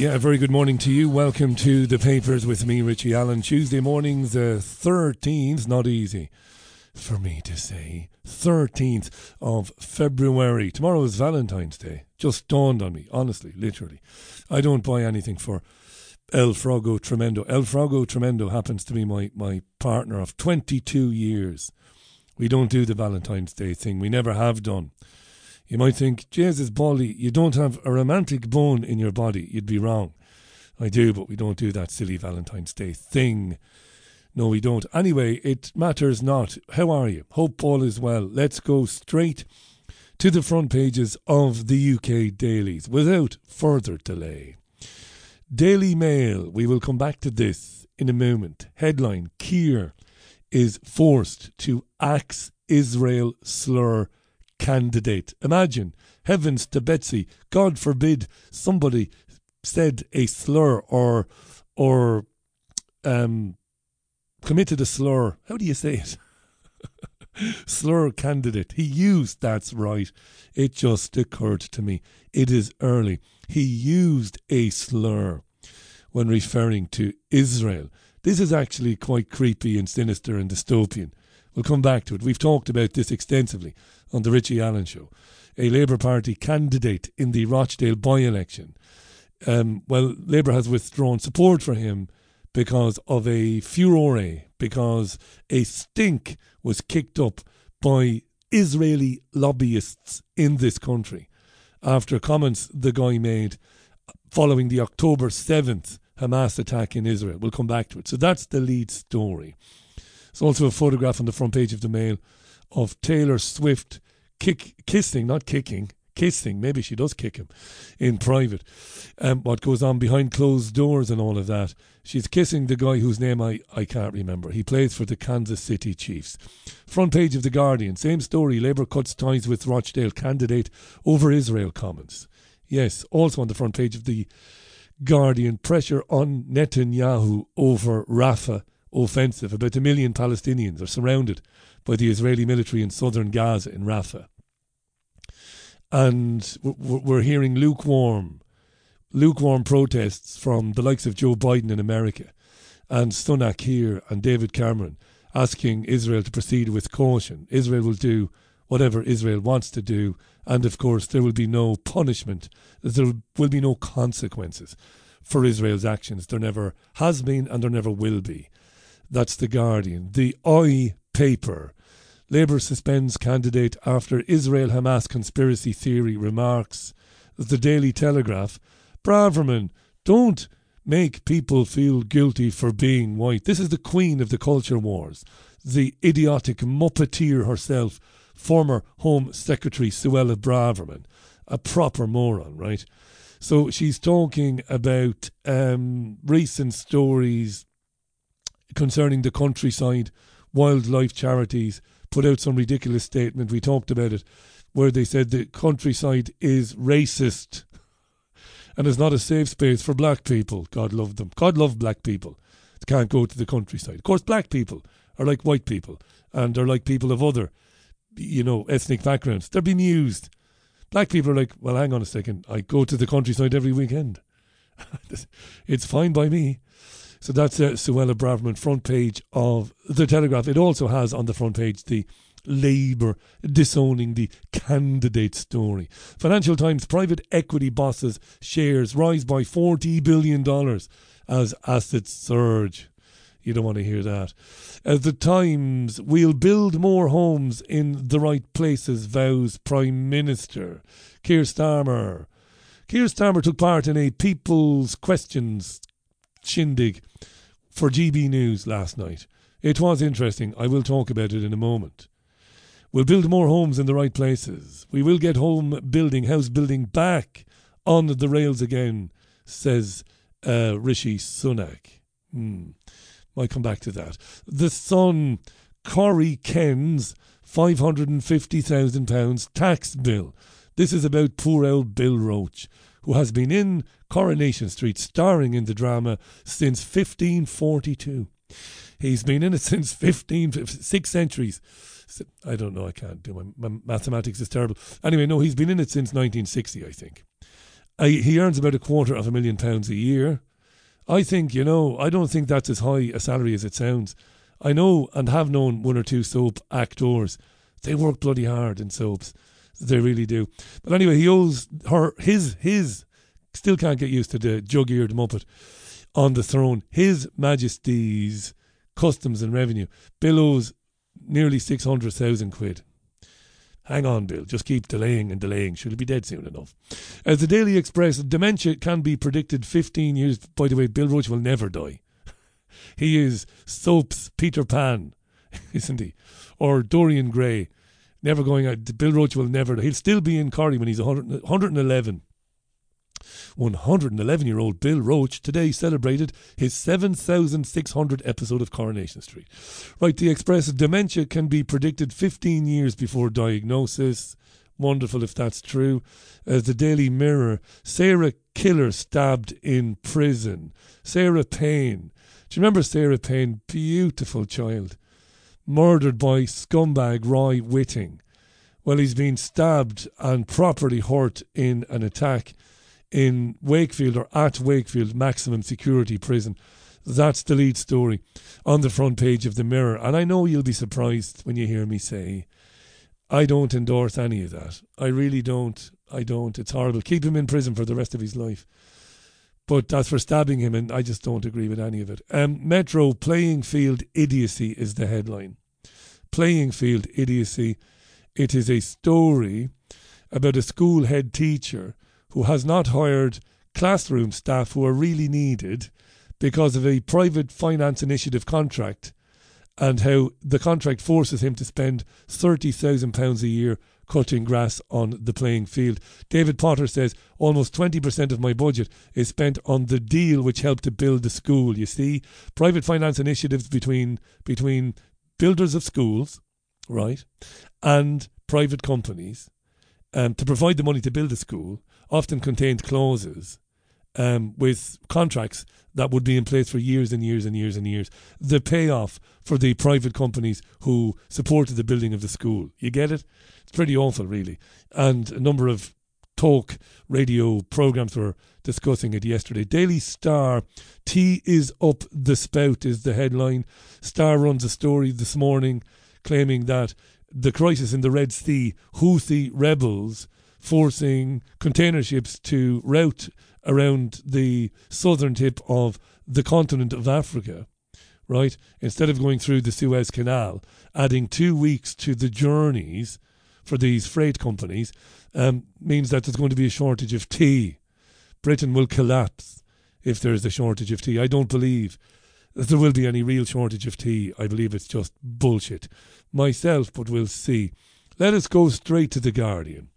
Yeah, very good morning to you. Welcome to the papers with me, Richie Allen. Tuesday mornings, the 13th, not easy for me to say. 13th of February. Tomorrow is Valentine's Day. Just dawned on me, honestly, literally. I don't buy anything for El Frogo Tremendo. El Frogo Tremendo happens to be my, my partner of 22 years. We don't do the Valentine's Day thing. We never have done. You might think, Jesus, Bolly, you don't have a romantic bone in your body. You'd be wrong. I do, but we don't do that silly Valentine's Day thing. No, we don't. Anyway, it matters not. How are you? Hope all is well. Let's go straight to the front pages of the UK dailies without further delay. Daily Mail, we will come back to this in a moment. Headline Keir is forced to axe Israel slur candidate. Imagine, heavens to Betsy, God forbid somebody said a slur or or um, committed a slur. How do you say it? slur candidate. He used, that's right. It just occurred to me. It is early. He used a slur when referring to Israel. This is actually quite creepy and sinister and dystopian. We'll come back to it. We've talked about this extensively on the Richie Allen Show. A Labour Party candidate in the Rochdale by election. Um, well, Labour has withdrawn support for him because of a furore, because a stink was kicked up by Israeli lobbyists in this country after comments the guy made following the October 7th Hamas attack in Israel. We'll come back to it. So that's the lead story. There's also a photograph on the front page of the Mail of Taylor Swift kick, kissing, not kicking, kissing. Maybe she does kick him in private. Um, what goes on behind closed doors and all of that. She's kissing the guy whose name I, I can't remember. He plays for the Kansas City Chiefs. Front page of The Guardian. Same story. Labour cuts ties with Rochdale candidate over Israel comments. Yes, also on the front page of The Guardian. Pressure on Netanyahu over Rafah offensive. About a million Palestinians are surrounded by the Israeli military in southern Gaza in Rafah. And we're hearing lukewarm, lukewarm protests from the likes of Joe Biden in America and Sunak here and David Cameron asking Israel to proceed with caution. Israel will do whatever Israel wants to do, and of course, there will be no punishment, there will be no consequences for Israel's actions. There never has been, and there never will be. That's The Guardian. The Oi paper. Labour suspends candidate after Israel Hamas conspiracy theory remarks. The Daily Telegraph. Braverman, don't make people feel guilty for being white. This is the queen of the culture wars. The idiotic muppeteer herself, former Home Secretary Suella Braverman. A proper moron, right? So she's talking about um, recent stories concerning the countryside wildlife charities put out some ridiculous statement. We talked about it, where they said the countryside is racist and is not a safe space for black people. God love them. God love black people. They can't go to the countryside. Of course, black people are like white people and are like people of other, you know, ethnic backgrounds. They're being used. Black people are like, well, hang on a second. I go to the countryside every weekend. it's fine by me. So that's uh, Suella Braverman, front page of The Telegraph. It also has on the front page the Labour disowning the candidate story. Financial Times private equity bosses' shares rise by $40 billion as assets surge. You don't want to hear that. At the Times, we'll build more homes in the right places, vows Prime Minister. Keir Starmer. Keir Starmer took part in a People's Questions shindig for GB News last night. It was interesting. I will talk about it in a moment. We'll build more homes in the right places. We will get home building, house building back on the rails again, says uh, Rishi Sunak. Hmm. Might come back to that. The Sun, Corrie Ken's £550,000 tax bill. This is about poor old Bill Roache, who has been in Coronation Street starring in the drama since 1542. He's been in it since 15, six centuries. I don't know, I can't do my, my mathematics is terrible. Anyway, no, he's been in it since 1960, I think. Uh, he earns about a quarter of a million pounds a year. I think, you know, I don't think that's as high a salary as it sounds. I know and have known one or two soap actors. They work bloody hard in soaps. They really do. But anyway, he owes her his his still can't get used to the jug eared muppet on the throne. His Majesty's Customs and Revenue billows nearly six hundred thousand quid. Hang on, Bill. Just keep delaying and delaying. He be dead soon enough. As the Daily Express, dementia can be predicted 15 years. By the way, Bill Roache will never die. he is Soap's Peter Pan, isn't he? Or Dorian Gray. Never going out. Bill Roache will never. He'll still be in Corrie when he's 100, 111. 111 year old Bill Roache today celebrated his 7,600 episode of Coronation Street. Right, the Express dementia can be predicted 15 years before diagnosis. Wonderful if that's true. As the Daily Mirror, Sarah Killer stabbed in prison. Sarah Payne. Do you remember Sarah Payne? Beautiful child. Murdered by scumbag Roy Whiting. Well, he's been stabbed and properly hurt in an attack in Wakefield or at Wakefield Maximum Security Prison. That's the lead story on the front page of the Mirror. And I know you'll be surprised when you hear me say, I don't endorse any of that. I really don't. I don't. It's horrible. Keep him in prison for the rest of his life. But that's for stabbing him, and I just don't agree with any of it. Um, Metro playing field idiocy is the headline. Playing field idiocy. It is a story about a school head teacher who has not hired classroom staff who are really needed because of a private finance initiative contract and how the contract forces him to spend £30,000 a year cutting grass on the playing field. David Potter says almost 20% of my budget is spent on the deal which helped to build the school. You see, private finance initiatives between between builders of schools, right, and private companies um, to provide the money to build a school often contained clauses um, with contracts that would be in place for years and years and years and years. The payoff for the private companies who supported the building of the school. You get it? It's pretty awful, really. And a number of talk radio programs were discussing it yesterday. Daily Star, Tea is up the spout is the headline. Star runs a story this morning claiming that the crisis in the Red Sea, Houthi rebels forcing container ships to route around the southern tip of the continent of Africa, right? Instead of going through the Suez Canal, adding two weeks to the journeys for these freight companies um, means that there's going to be a shortage of tea. Britain will collapse if there is a shortage of tea. I don't believe that there will be any real shortage of tea. I believe it's just bullshit myself, but we'll see. Let us go straight to The Guardian.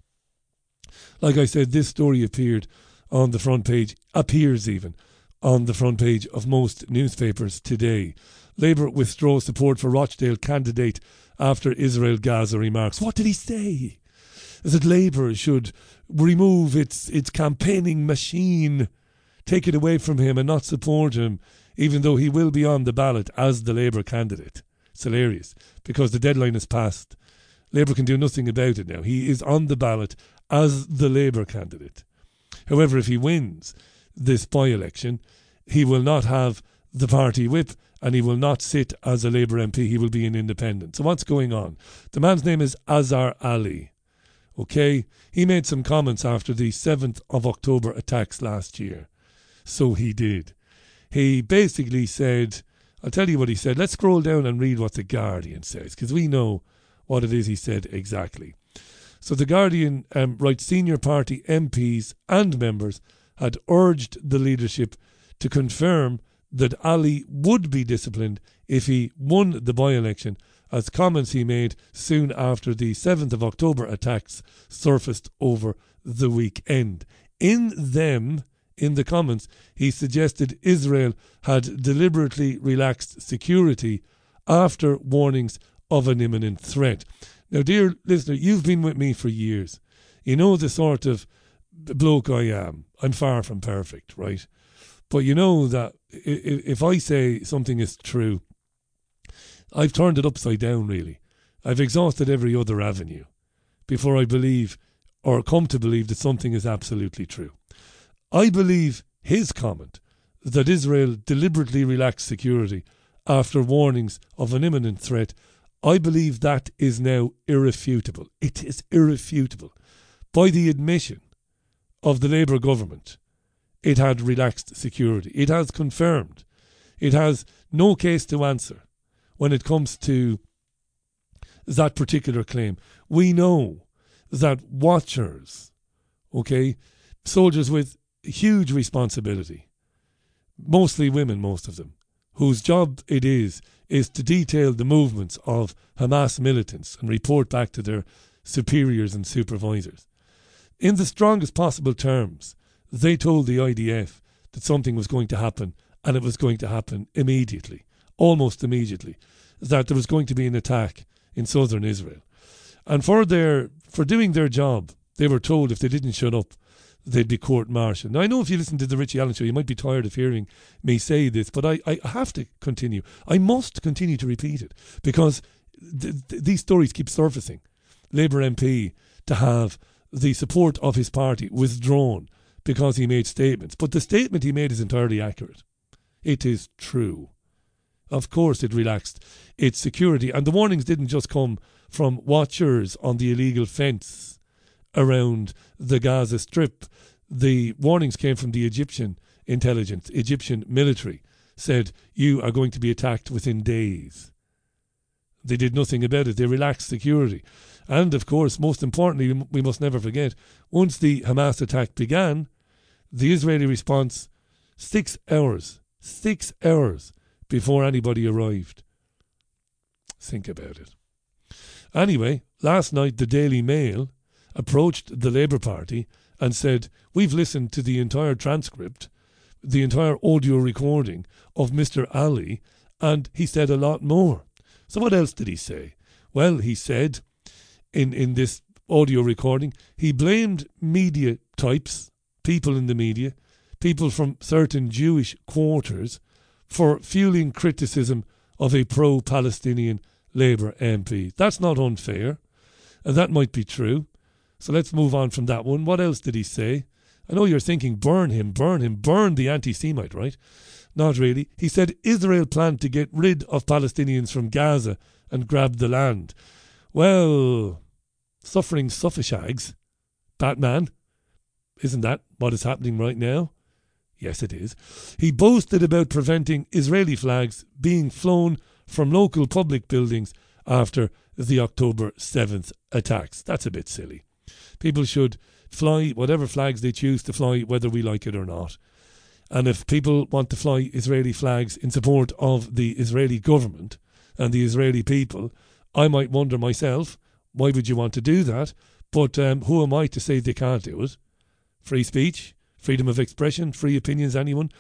Like I said, this story appeared on the front page, appears even on the front page of most newspapers today. Labour withdraws support for Rochdale candidate after Israel Gaza remarks. What did he say? That Labour should remove its its campaigning machine, take it away from him and not support him, even though he will be on the ballot as the Labour candidate. It's hilarious because the deadline has passed. Labour can do nothing about it now. He is on the ballot as the Labour candidate. However, if he wins this by election, he will not have the party whip and he will not sit as a Labour MP. He will be an independent. So, what's going on? The man's name is Azhar Ali. Okay? He made some comments after the 7th of October attacks last year. So he did. He basically said, I'll tell you what he said. Let's scroll down and read what The Guardian says, because we know what it is he said exactly. So The Guardian um, writes senior party MPs and members had urged the leadership to confirm that Ali would be disciplined if he won the by election, as comments he made soon after the 7th of October attacks surfaced over the weekend. In them, in the comments, he suggested Israel had deliberately relaxed security after warnings of an imminent threat. Now, dear listener, you've been with me for years. You know the sort of bloke I am. I'm far from perfect, right? But you know that if I say something is true, I've turned it upside down, really. I've exhausted every other avenue before I believe or come to believe that something is absolutely true. I believe his comment that Israel deliberately relaxed security after warnings of an imminent threat, I believe that is now irrefutable. It is irrefutable. By the admission of the Labour government, it had relaxed security. It has confirmed. It has no case to answer when it comes to that particular claim. We know that watchers, okay, soldiers with huge responsibility, mostly women, most of them, whose job it is is to detail the movements of Hamas militants and report back to their superiors and supervisors. In the strongest possible terms, they told the IDF that something was going to happen and it was going to happen immediately, almost immediately, that there was going to be an attack in southern Israel. And for their for doing their job, they were told if they didn't shut up, they'd be court martialed. Now, I know if you listen to the Richie Allen show, you might be tired of hearing me say this, but I, I have to continue. I must continue to repeat it because th- th- these stories keep surfacing. Labour MP to have the support of his party withdrawn because he made statements. But the statement he made is entirely accurate. It is true. Of course, it relaxed its security. And the warnings didn't just come from watchers on the illegal fence around the Gaza Strip. The warnings came from the Egyptian intelligence, Egyptian military, said, You are going to be attacked within days. They did nothing about it. They relaxed security. And of course, most importantly, we must never forget, once the Hamas attack began, the Israeli response, six hours, six hours before anybody arrived. Think about it. Anyway, last night the Daily Mail approached the Labour Party and said, We've listened to the entire transcript, the entire audio recording of Mr. Ali, and he said a lot more. So, what else did he say? Well, he said in, in this audio recording, he blamed media types, people in the media, people from certain Jewish quarters, for fueling criticism of a pro Palestinian Labour MP. That's not unfair, and that might be true. So let's move on from that one. What else did he say? I know you're thinking, burn him, burn him, burn the anti Semite, right? Not really. He said Israel planned to get rid of Palestinians from Gaza and grab the land. Well, suffering suffishags, Batman, isn't that what is happening right now? Yes, it is. He boasted about preventing Israeli flags being flown from local public buildings after the October 7th attacks. That's a bit silly. People should fly whatever flags they choose to fly, whether we like it or not. And if people want to fly Israeli flags in support of the Israeli government and the Israeli people, I might wonder myself, why would you want to do that? But um, who am I to say they can't do it? Free speech, freedom of expression, free opinions, anyone.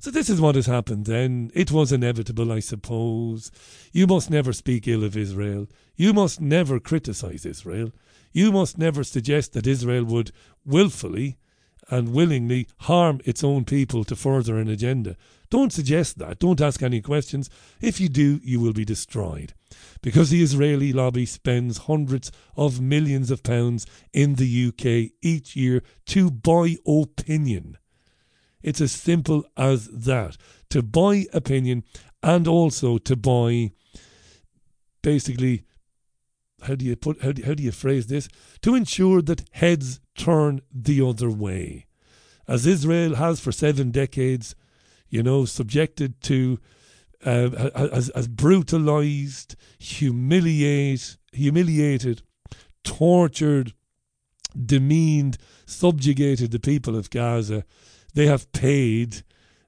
So this is what has happened then. It was inevitable, I suppose. You must never speak ill of Israel. You must never criticize Israel. You must never suggest that Israel would willfully and willingly harm its own people to further an agenda. Don't suggest that. Don't ask any questions. If you do, you will be destroyed. Because the Israeli lobby spends hundreds of millions of pounds in the UK each year to buy opinion. It's as simple as that. To buy opinion and also to buy basically how do you put how do, how do you phrase this? To ensure that heads turn the other way. As israel has for seven decades you know subjected to uh, as, as brutalized humiliate humiliated tortured demeaned subjugated the people of gaza they have paid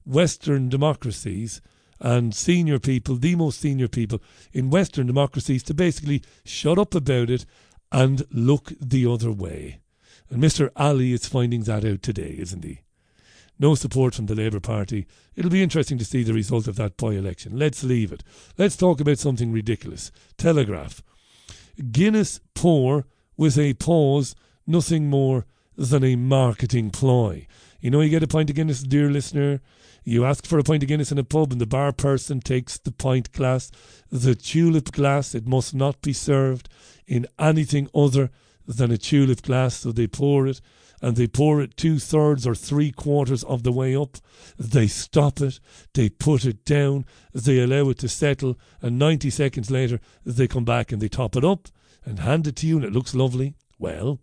western democracies and senior people, the most senior people in Western democracies, to basically shut up about it and look the other way. And Mr. Ali is finding that out today, isn't he? No support from the Labour Party. It'll be interesting to see the result of that by election. Let's leave it. Let's talk about something ridiculous. Telegraph. Guinness pour with a pause, nothing more than a marketing ploy. You know, you get a pint of Guinness, dear listener, you ask for a pint of Guinness in a pub, and the bar person takes the pint glass, the tulip glass. It must not be served in anything other than a tulip glass, so they pour it. and they pour it two thirds or three quarters of the way up. They stop it, they put it down, they allow it to settle, and 90 seconds later they come back and they top it up and hand it to you, and it looks lovely. Well,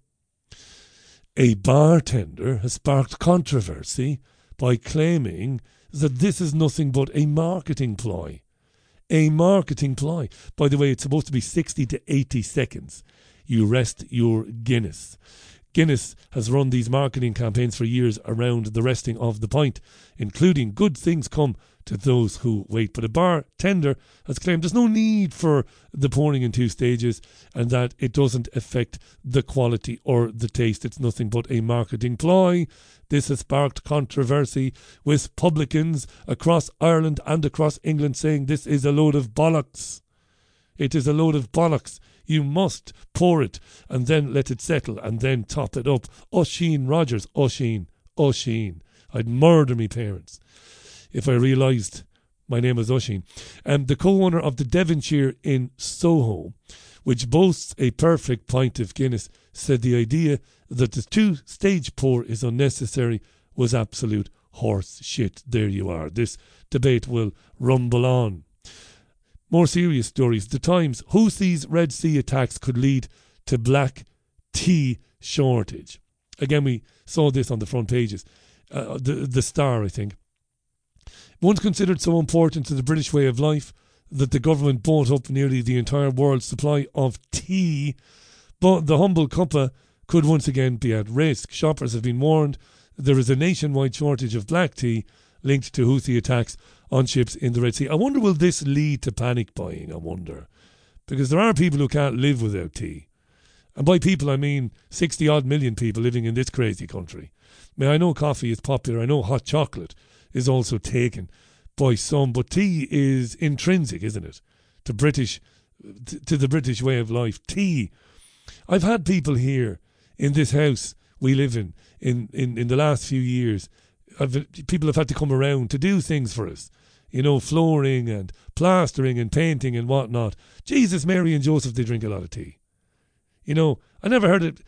a bartender has sparked controversy by claiming that this is nothing but a marketing ploy. A marketing ploy. By the way, it's supposed to be 60 to 80 seconds. You rest your Guinness. Guinness has run these marketing campaigns for years around the resting of the pint, including good things come to those who wait. But a bartender has claimed there's no need for the pouring in two stages and that it doesn't affect the quality or the taste. It's nothing but a marketing ploy. This has sparked controversy with publicans across Ireland and across England saying this is a load of bollocks. It is a load of bollocks. You must pour it and then let it settle and then top it up. Oisin Rogers, Oisin, Oisin. I'd murder me parents if I realised my name was Oisin. Um, the co-owner of the Devonshire in Soho, which boasts a perfect pint of Guinness, said the idea that the two-stage pour is unnecessary was absolute horse shit. There you are. This debate will rumble on. More serious stories. The Times. Houthis Red Sea attacks could lead to black tea shortage. Again, we saw this on the front pages. Uh, the the Star, I think. Once considered so important to the British way of life that the government bought up nearly the entire world's supply of tea, but the humble cuppa could once again be at risk. Shoppers have been warned there is a nationwide shortage of black tea linked to Houthi attacks on ships in the Red Sea. I wonder will this lead to panic buying? I wonder. Because there are people who can't live without tea. And by people, I mean 60 odd million people living in this crazy country. I mean, I know coffee is popular, I know hot chocolate is also taken by some, but tea is intrinsic, isn't it? To British, to the British way of life. Tea. I've had people here in this house we live in in, in, in the last few years. I've, people have had to come around to do things for us you know, flooring and plastering and painting and whatnot. Jesus, Mary, and Joseph, they drink a lot of tea. You know, I never heard it.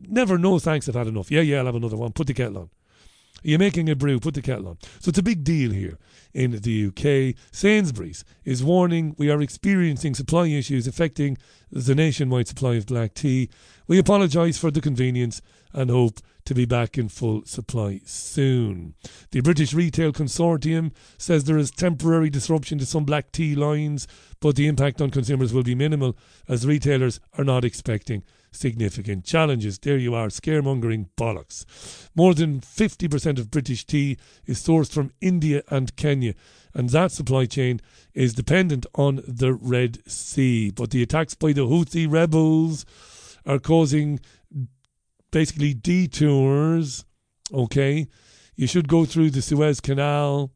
Never, no thanks, I've had enough. Yeah, yeah, I'll have another one. Put the kettle on. You're making a brew, put the kettle on. So it's a big deal here in the UK. Sainsbury's is warning we are experiencing supply issues affecting the nationwide supply of black tea. We apologise for the convenience and hope to be back in full supply soon. The British Retail Consortium says there is temporary disruption to some black tea lines, but the impact on consumers will be minimal as retailers are not expecting significant challenges. There you are, scaremongering bollocks. More than 50% of British tea is sourced from India and Kenya, and that supply chain is dependent on the Red Sea. But the attacks by the Houthi rebels are causing basically detours. Okay, you should go through the Suez Canal,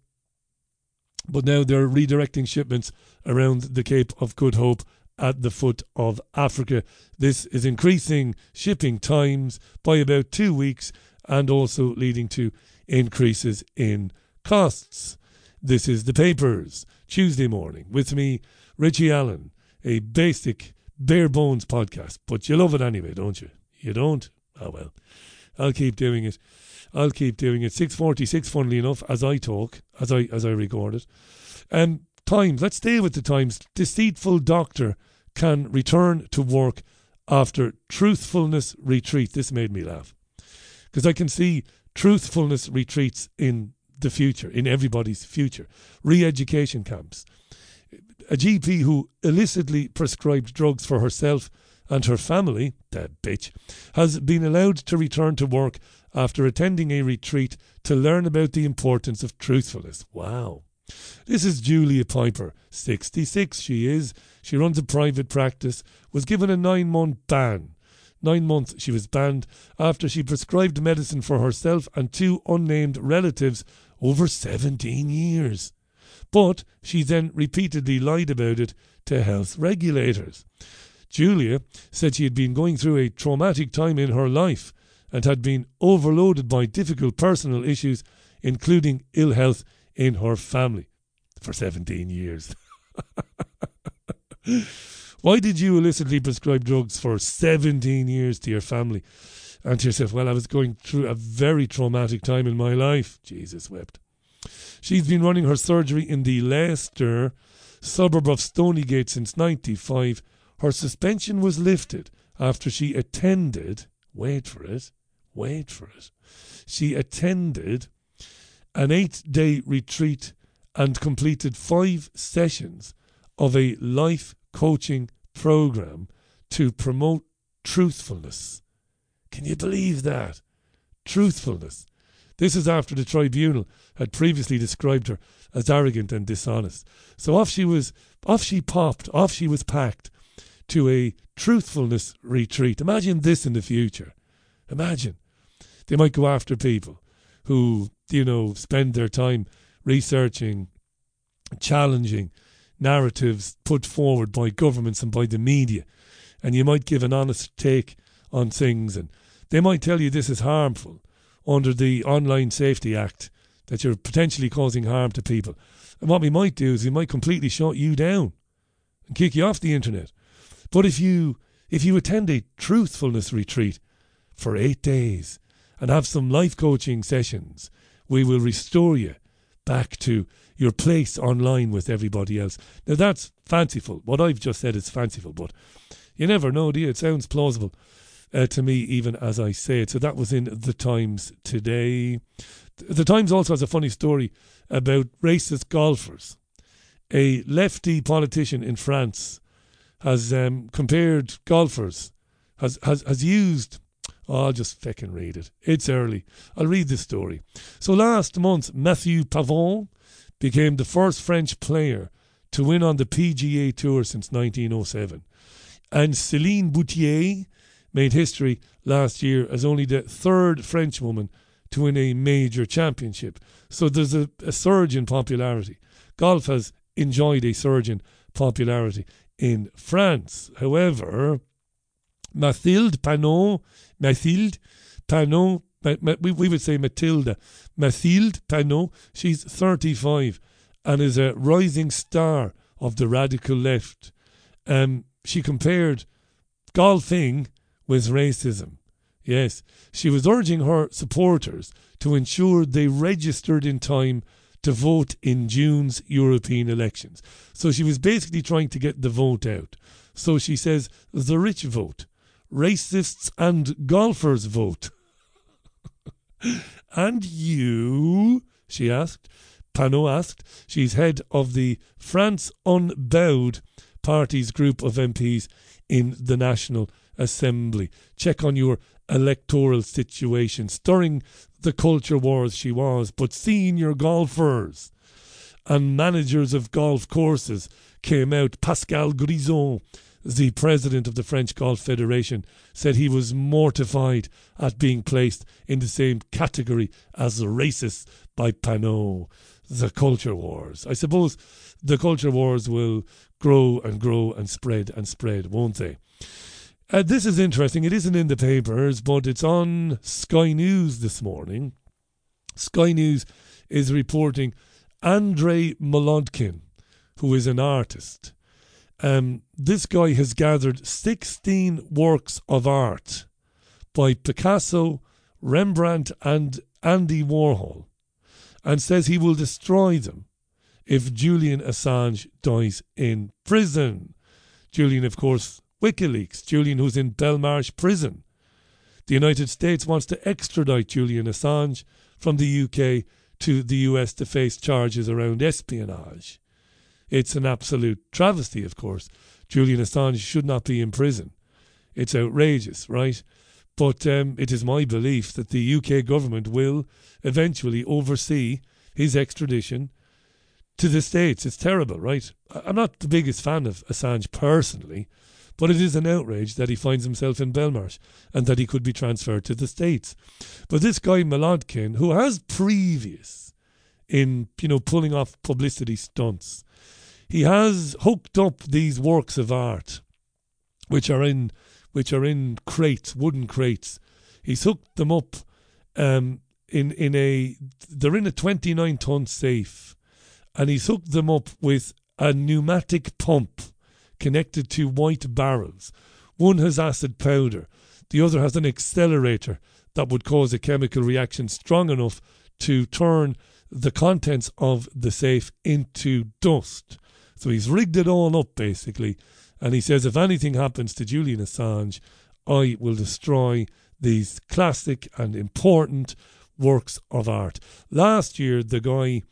but now they're redirecting shipments around the Cape of Good Hope at the foot of Africa. This is increasing shipping times by about two weeks and also leading to increases in costs. This is the papers, Tuesday morning, with me, Richie Allen, a basic, bare bones podcast, but you love it anyway, don't you? You don't? Oh well, I'll keep doing it. I'll keep doing it. Six forty six. Funnily enough, as I talk, as I as I record it. Um, times. Let's stay with the times. Deceitful doctor can return to work after truthfulness retreat. This made me laugh because I can see truthfulness retreats in the future, in everybody's future. Re education camps. A GP who illicitly prescribed drugs for herself and her family, that bitch, has been allowed to return to work after attending a retreat to learn about the importance of truthfulness. Wow. This is Julia Piper, 66 she is. She runs a private practice, was given a nine month ban. Nine months she was banned after she prescribed medicine for herself and two unnamed relatives over 17 years. But she then repeatedly lied about it to health regulators. Julia said she had been going through a traumatic time in her life and had been overloaded by difficult personal issues, including ill health in her family for 17 years. Why did you illicitly prescribe drugs for 17 years to your family? And to yourself, well, I was going through a very traumatic time in my life. Jesus wept. She's been running her surgery in the Leicester suburb of Stonygate since 95. Her suspension was lifted after she attended, wait for it, wait for it, she attended an eight day retreat and completed five sessions of a life coaching program to promote truthfulness. Can you believe that? Truthfulness. This is after the tribunal had previously described her as arrogant and dishonest. So off she was, off she popped, off she was packed to a truthfulness retreat. Imagine this in the future. Imagine. They might go after people who, you know, spend their time researching, challenging narratives put forward by governments and by the media. And you might give an honest take on things, and they might tell you this is harmful under the Online Safety Act, that you're potentially causing harm to people. And what we might do is we might completely shut you down and kick you off the internet. But if you if you attend a truthfulness retreat for eight days and have some life coaching sessions, we will restore you back to your place online with everybody else. Now that's fanciful. What I've just said is fanciful, but you never know, do you? It sounds plausible uh, to me, even as I say it. So that was in the Times today. The Times also has a funny story about racist golfers. A lefty politician in France has um, compared golfers, has, has, has used. I'll just fucking read it. It's early. I'll read this story. So last month, Mathieu Pavon became the first French player to win on the PGA Tour since 1907. And Céline Boutier made history last year as only the third French woman to win a major championship. So there's a, a surge in popularity. Golf has enjoyed a surge in popularity in France. However, Mathilde Panot, Mathilde Panot, we, we would say Matilda, Mathilde Panot, she's 35 and is a rising star of the radical left. Um, she compared golfing with racism. Yes, she was urging her supporters to ensure they registered in time to vote in June's European elections. So she was basically trying to get the vote out. So she says the rich vote, racists and golfers vote. and you, she asked. Panot asked. She's head of the France Unbowed Party's group of MPs in the National Assembly. Check on your electoral situation. Stirring the culture wars she was, but senior golfers and managers of golf courses came out. Pascal Grizot, the president of the French Golf Federation, said he was mortified at being placed in the same category as racist by Panot. The culture wars. I suppose the culture wars will grow and grow and spread and spread, won't they? Uh, this is interesting. It isn't in the papers, but it's on Sky News this morning. Sky News is reporting Andrei Molodkin, who is an artist. Um, this guy has gathered 16 works of art by Picasso, Rembrandt, and Andy Warhol, and says he will destroy them if Julian Assange dies in prison. Julian, of course, WikiLeaks, Julian, who's in Belmarsh prison. The United States wants to extradite Julian Assange from the UK to the US to face charges around espionage. It's an absolute travesty, of course. Julian Assange should not be in prison. It's outrageous, right? But um, it is my belief that the UK government will eventually oversee his extradition to the States. It's terrible, right? I'm not the biggest fan of Assange personally, but it is an outrage that he finds himself in Belmarsh and that he could be transferred to the States. But this guy Molodkin, who has previous in, you know, pulling off publicity stunts, he has hooked up these works of art, which are in which are in crates, wooden crates. He's hooked them up um, in in a they're in a twenty nine ton safe, and he's hooked them up with a pneumatic pump connected to white barrels. One has acid powder, The other has an accelerator that would cause a chemical reaction strong enough to turn the contents of the safe into dust. So he's rigged it all up basically. And he says if anything happens to Julian Assange, I will destroy these classic and important works of art. Last year, the guy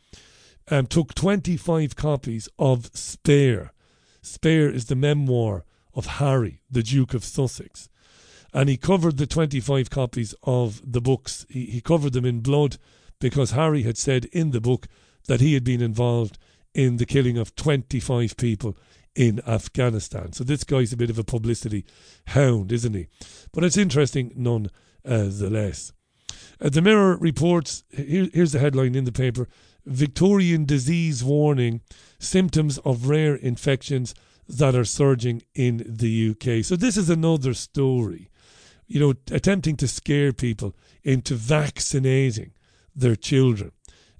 um, took 25 copies of Spare. Spare is the memoir of Harry, the Duke of Sussex. And he covered the 25 copies of the books. He, he covered them in blood because Harry had said in the book that he had been involved in the killing of 25 people in Afghanistan. So this guy's a bit of a publicity hound, isn't he? But it's interesting nonetheless. Uh, the Mirror reports here, here's the headline in the paper Victorian disease warning symptoms of rare infections that are surging in the UK. So this is another story, you know, attempting to scare people into vaccinating their children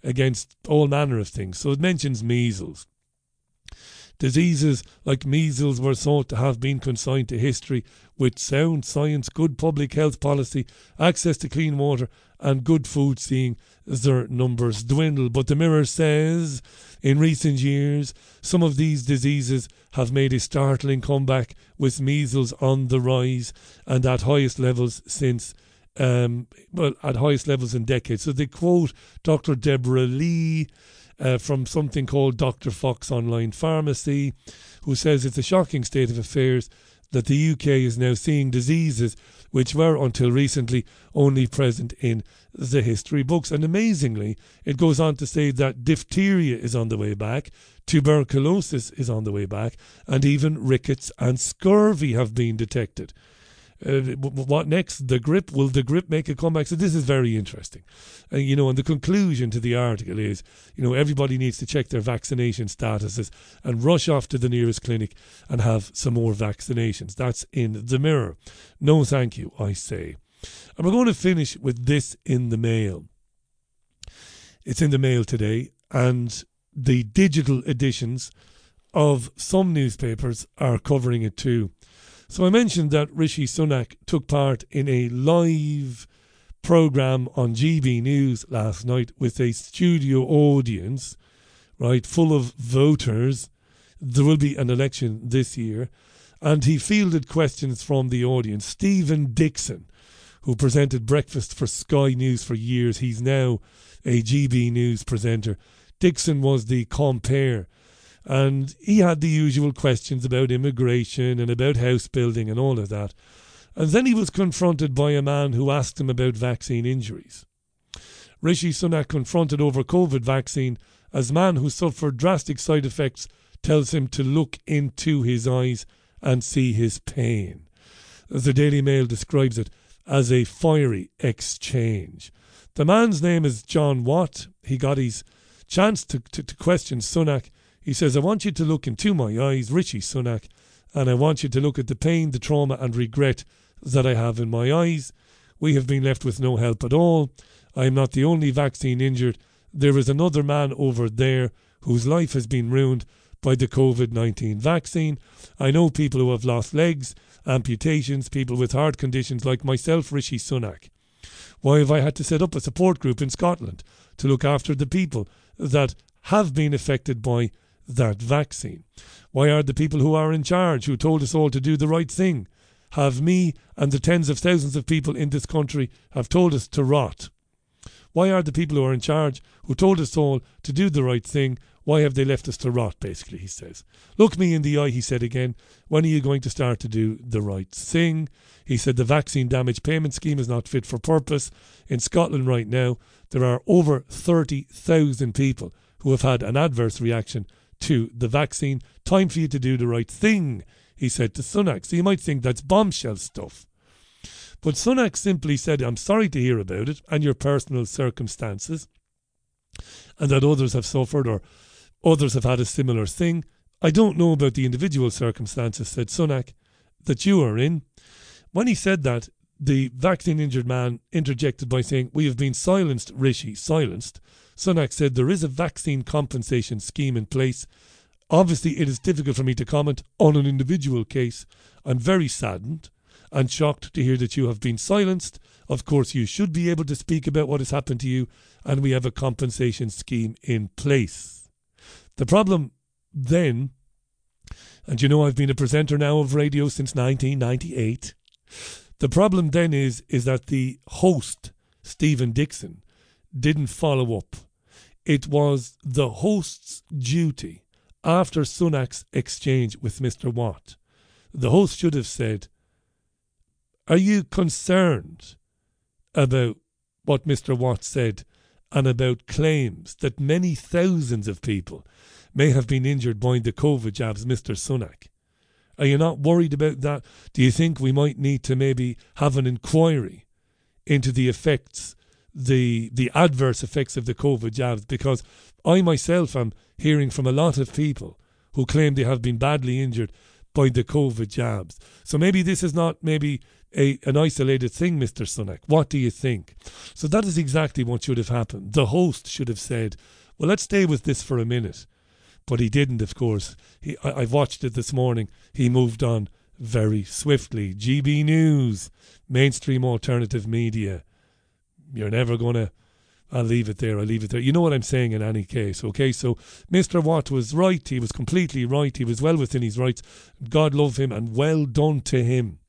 against all manner of things. So it mentions measles. Diseases like measles were thought to have been consigned to history with sound science, good public health policy, access to clean water, and good food, seeing their numbers dwindle. But the Mirror says in recent years, some of these diseases have made a startling comeback, with measles on the rise and at highest levels since um, well, at highest levels in decades. So they quote Dr. Deborah Lee uh, from something called Dr. Fox Online Pharmacy, who says it's a shocking state of affairs that the UK is now seeing diseases which were until recently only present in the history books. And amazingly, it goes on to say that diphtheria is on the way back, tuberculosis is on the way back, and even rickets and scurvy have been detected. Uh, what next? The grip? Will the grip make a comeback? So this is very interesting. Uh, you know, and the conclusion to the article is, you know, everybody needs to check their vaccination statuses and rush off to the nearest clinic and have some more vaccinations. That's in the mirror. No, thank you, I say. And we're going to finish with this in the mail. It's in the mail today, and the digital editions of some newspapers are covering it too. So I mentioned that Rishi Sunak took part in a live program on GB News last night with a studio audience, right, full of voters. There will be an election this year. And he fielded questions from the audience. Stephen Dixon, who presented breakfast for Sky News for years, he's now a GB News presenter. Dixon was the compere and he had the usual questions about immigration and about house building and all of that. And then he was confronted by a man who asked him about vaccine injuries. Rishi Sunak confronted over COVID vaccine as man who suffered drastic side effects tells him to look into his eyes and see his pain. The Daily Mail describes it as a fiery exchange. The man's name is John Watt. He got his chance to, to, to question Sunak he says, I want you to look into my eyes, Rishi Sunak, and I want you to look at the pain, the trauma, and regret that I have in my eyes. We have been left with no help at all. I am not the only vaccine injured. There is another man over there whose life has been ruined by the COVID 19 vaccine. I know people who have lost legs, amputations, people with heart conditions like myself, Rishi Sunak. Why have I had to set up a support group in Scotland to look after the people that have been affected by that vaccine? Why are the people who are in charge, who told us all to do the right thing, have me and the tens of thousands of people in this country have told us to rot? Why are the people who are in charge, who told us all to do the right thing, why have they left us to rot, basically, he says. Look me in the eye, he said again. When are you going to start to do the right thing? He said the vaccine damage payment scheme is not fit for purpose. In Scotland right now, there are over 30,000 people who have had an adverse reaction to the vaccine. Time for you to do the right thing, he said to Sunak. So you might think that's bombshell stuff. But Sunak simply said, I'm sorry to hear about it and your personal circumstances, and that others have suffered or others have had a similar thing. I don't know about the individual circumstances, said Sunak, that you are in. When he said that, the vaccine injured man interjected by saying, We have been silenced, Rishi, silenced. Sunak said there is a vaccine compensation scheme in place. Obviously, it is difficult for me to comment on an individual case. I'm very saddened and shocked to hear that you have been silenced. Of course, you should be able to speak about what has happened to you, and we have a compensation scheme in place. The problem then, and you know I've been a presenter now of radio since 1998. The problem then is is that the host Stephen Dixon didn't follow up. It was the host's duty after Sunak's exchange with Mr. Watt. The host should have said, Are you concerned about what Mr. Watt said and about claims that many thousands of people may have been injured by the COVID jabs, Mr. Sunak? Are you not worried about that? Do you think we might need to maybe have an inquiry into the effects, the the adverse effects of the COVID jabs? Because I myself am hearing from a lot of people who claim they have been badly injured by the COVID jabs. So maybe this is not maybe a, an isolated thing, Mr. Sunak. What do you think? So that is exactly what should have happened. The host should have said, well, let's stay with this for a minute. But he didn't, of course. He, I, I've watched it this morning. He moved on very swiftly. GB News, mainstream alternative media. You're never going to. I'll leave it there. I'll leave it there. You know what I'm saying in any case, okay? So Mr. Watt was right. He was completely right. He was well within his rights. God love him and well done to him.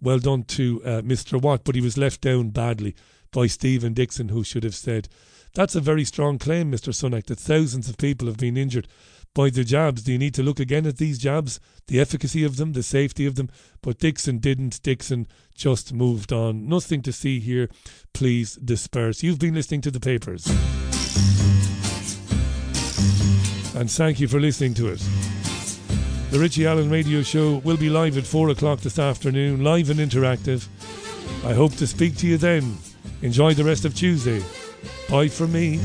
Well done to uh, Mr. Watt, but he was left down badly by Stephen Dixon, who should have said, That's a very strong claim, Mr. Sunak, that thousands of people have been injured by the jabs. Do you need to look again at these jabs, the efficacy of them, the safety of them? But Dixon didn't. Dixon just moved on. Nothing to see here. Please disperse. You've been listening to the papers. And thank you for listening to it. The Richie Allen Radio Show will be live at 4 o'clock this afternoon, live and interactive. I hope to speak to you then. Enjoy the rest of Tuesday. Bye from me.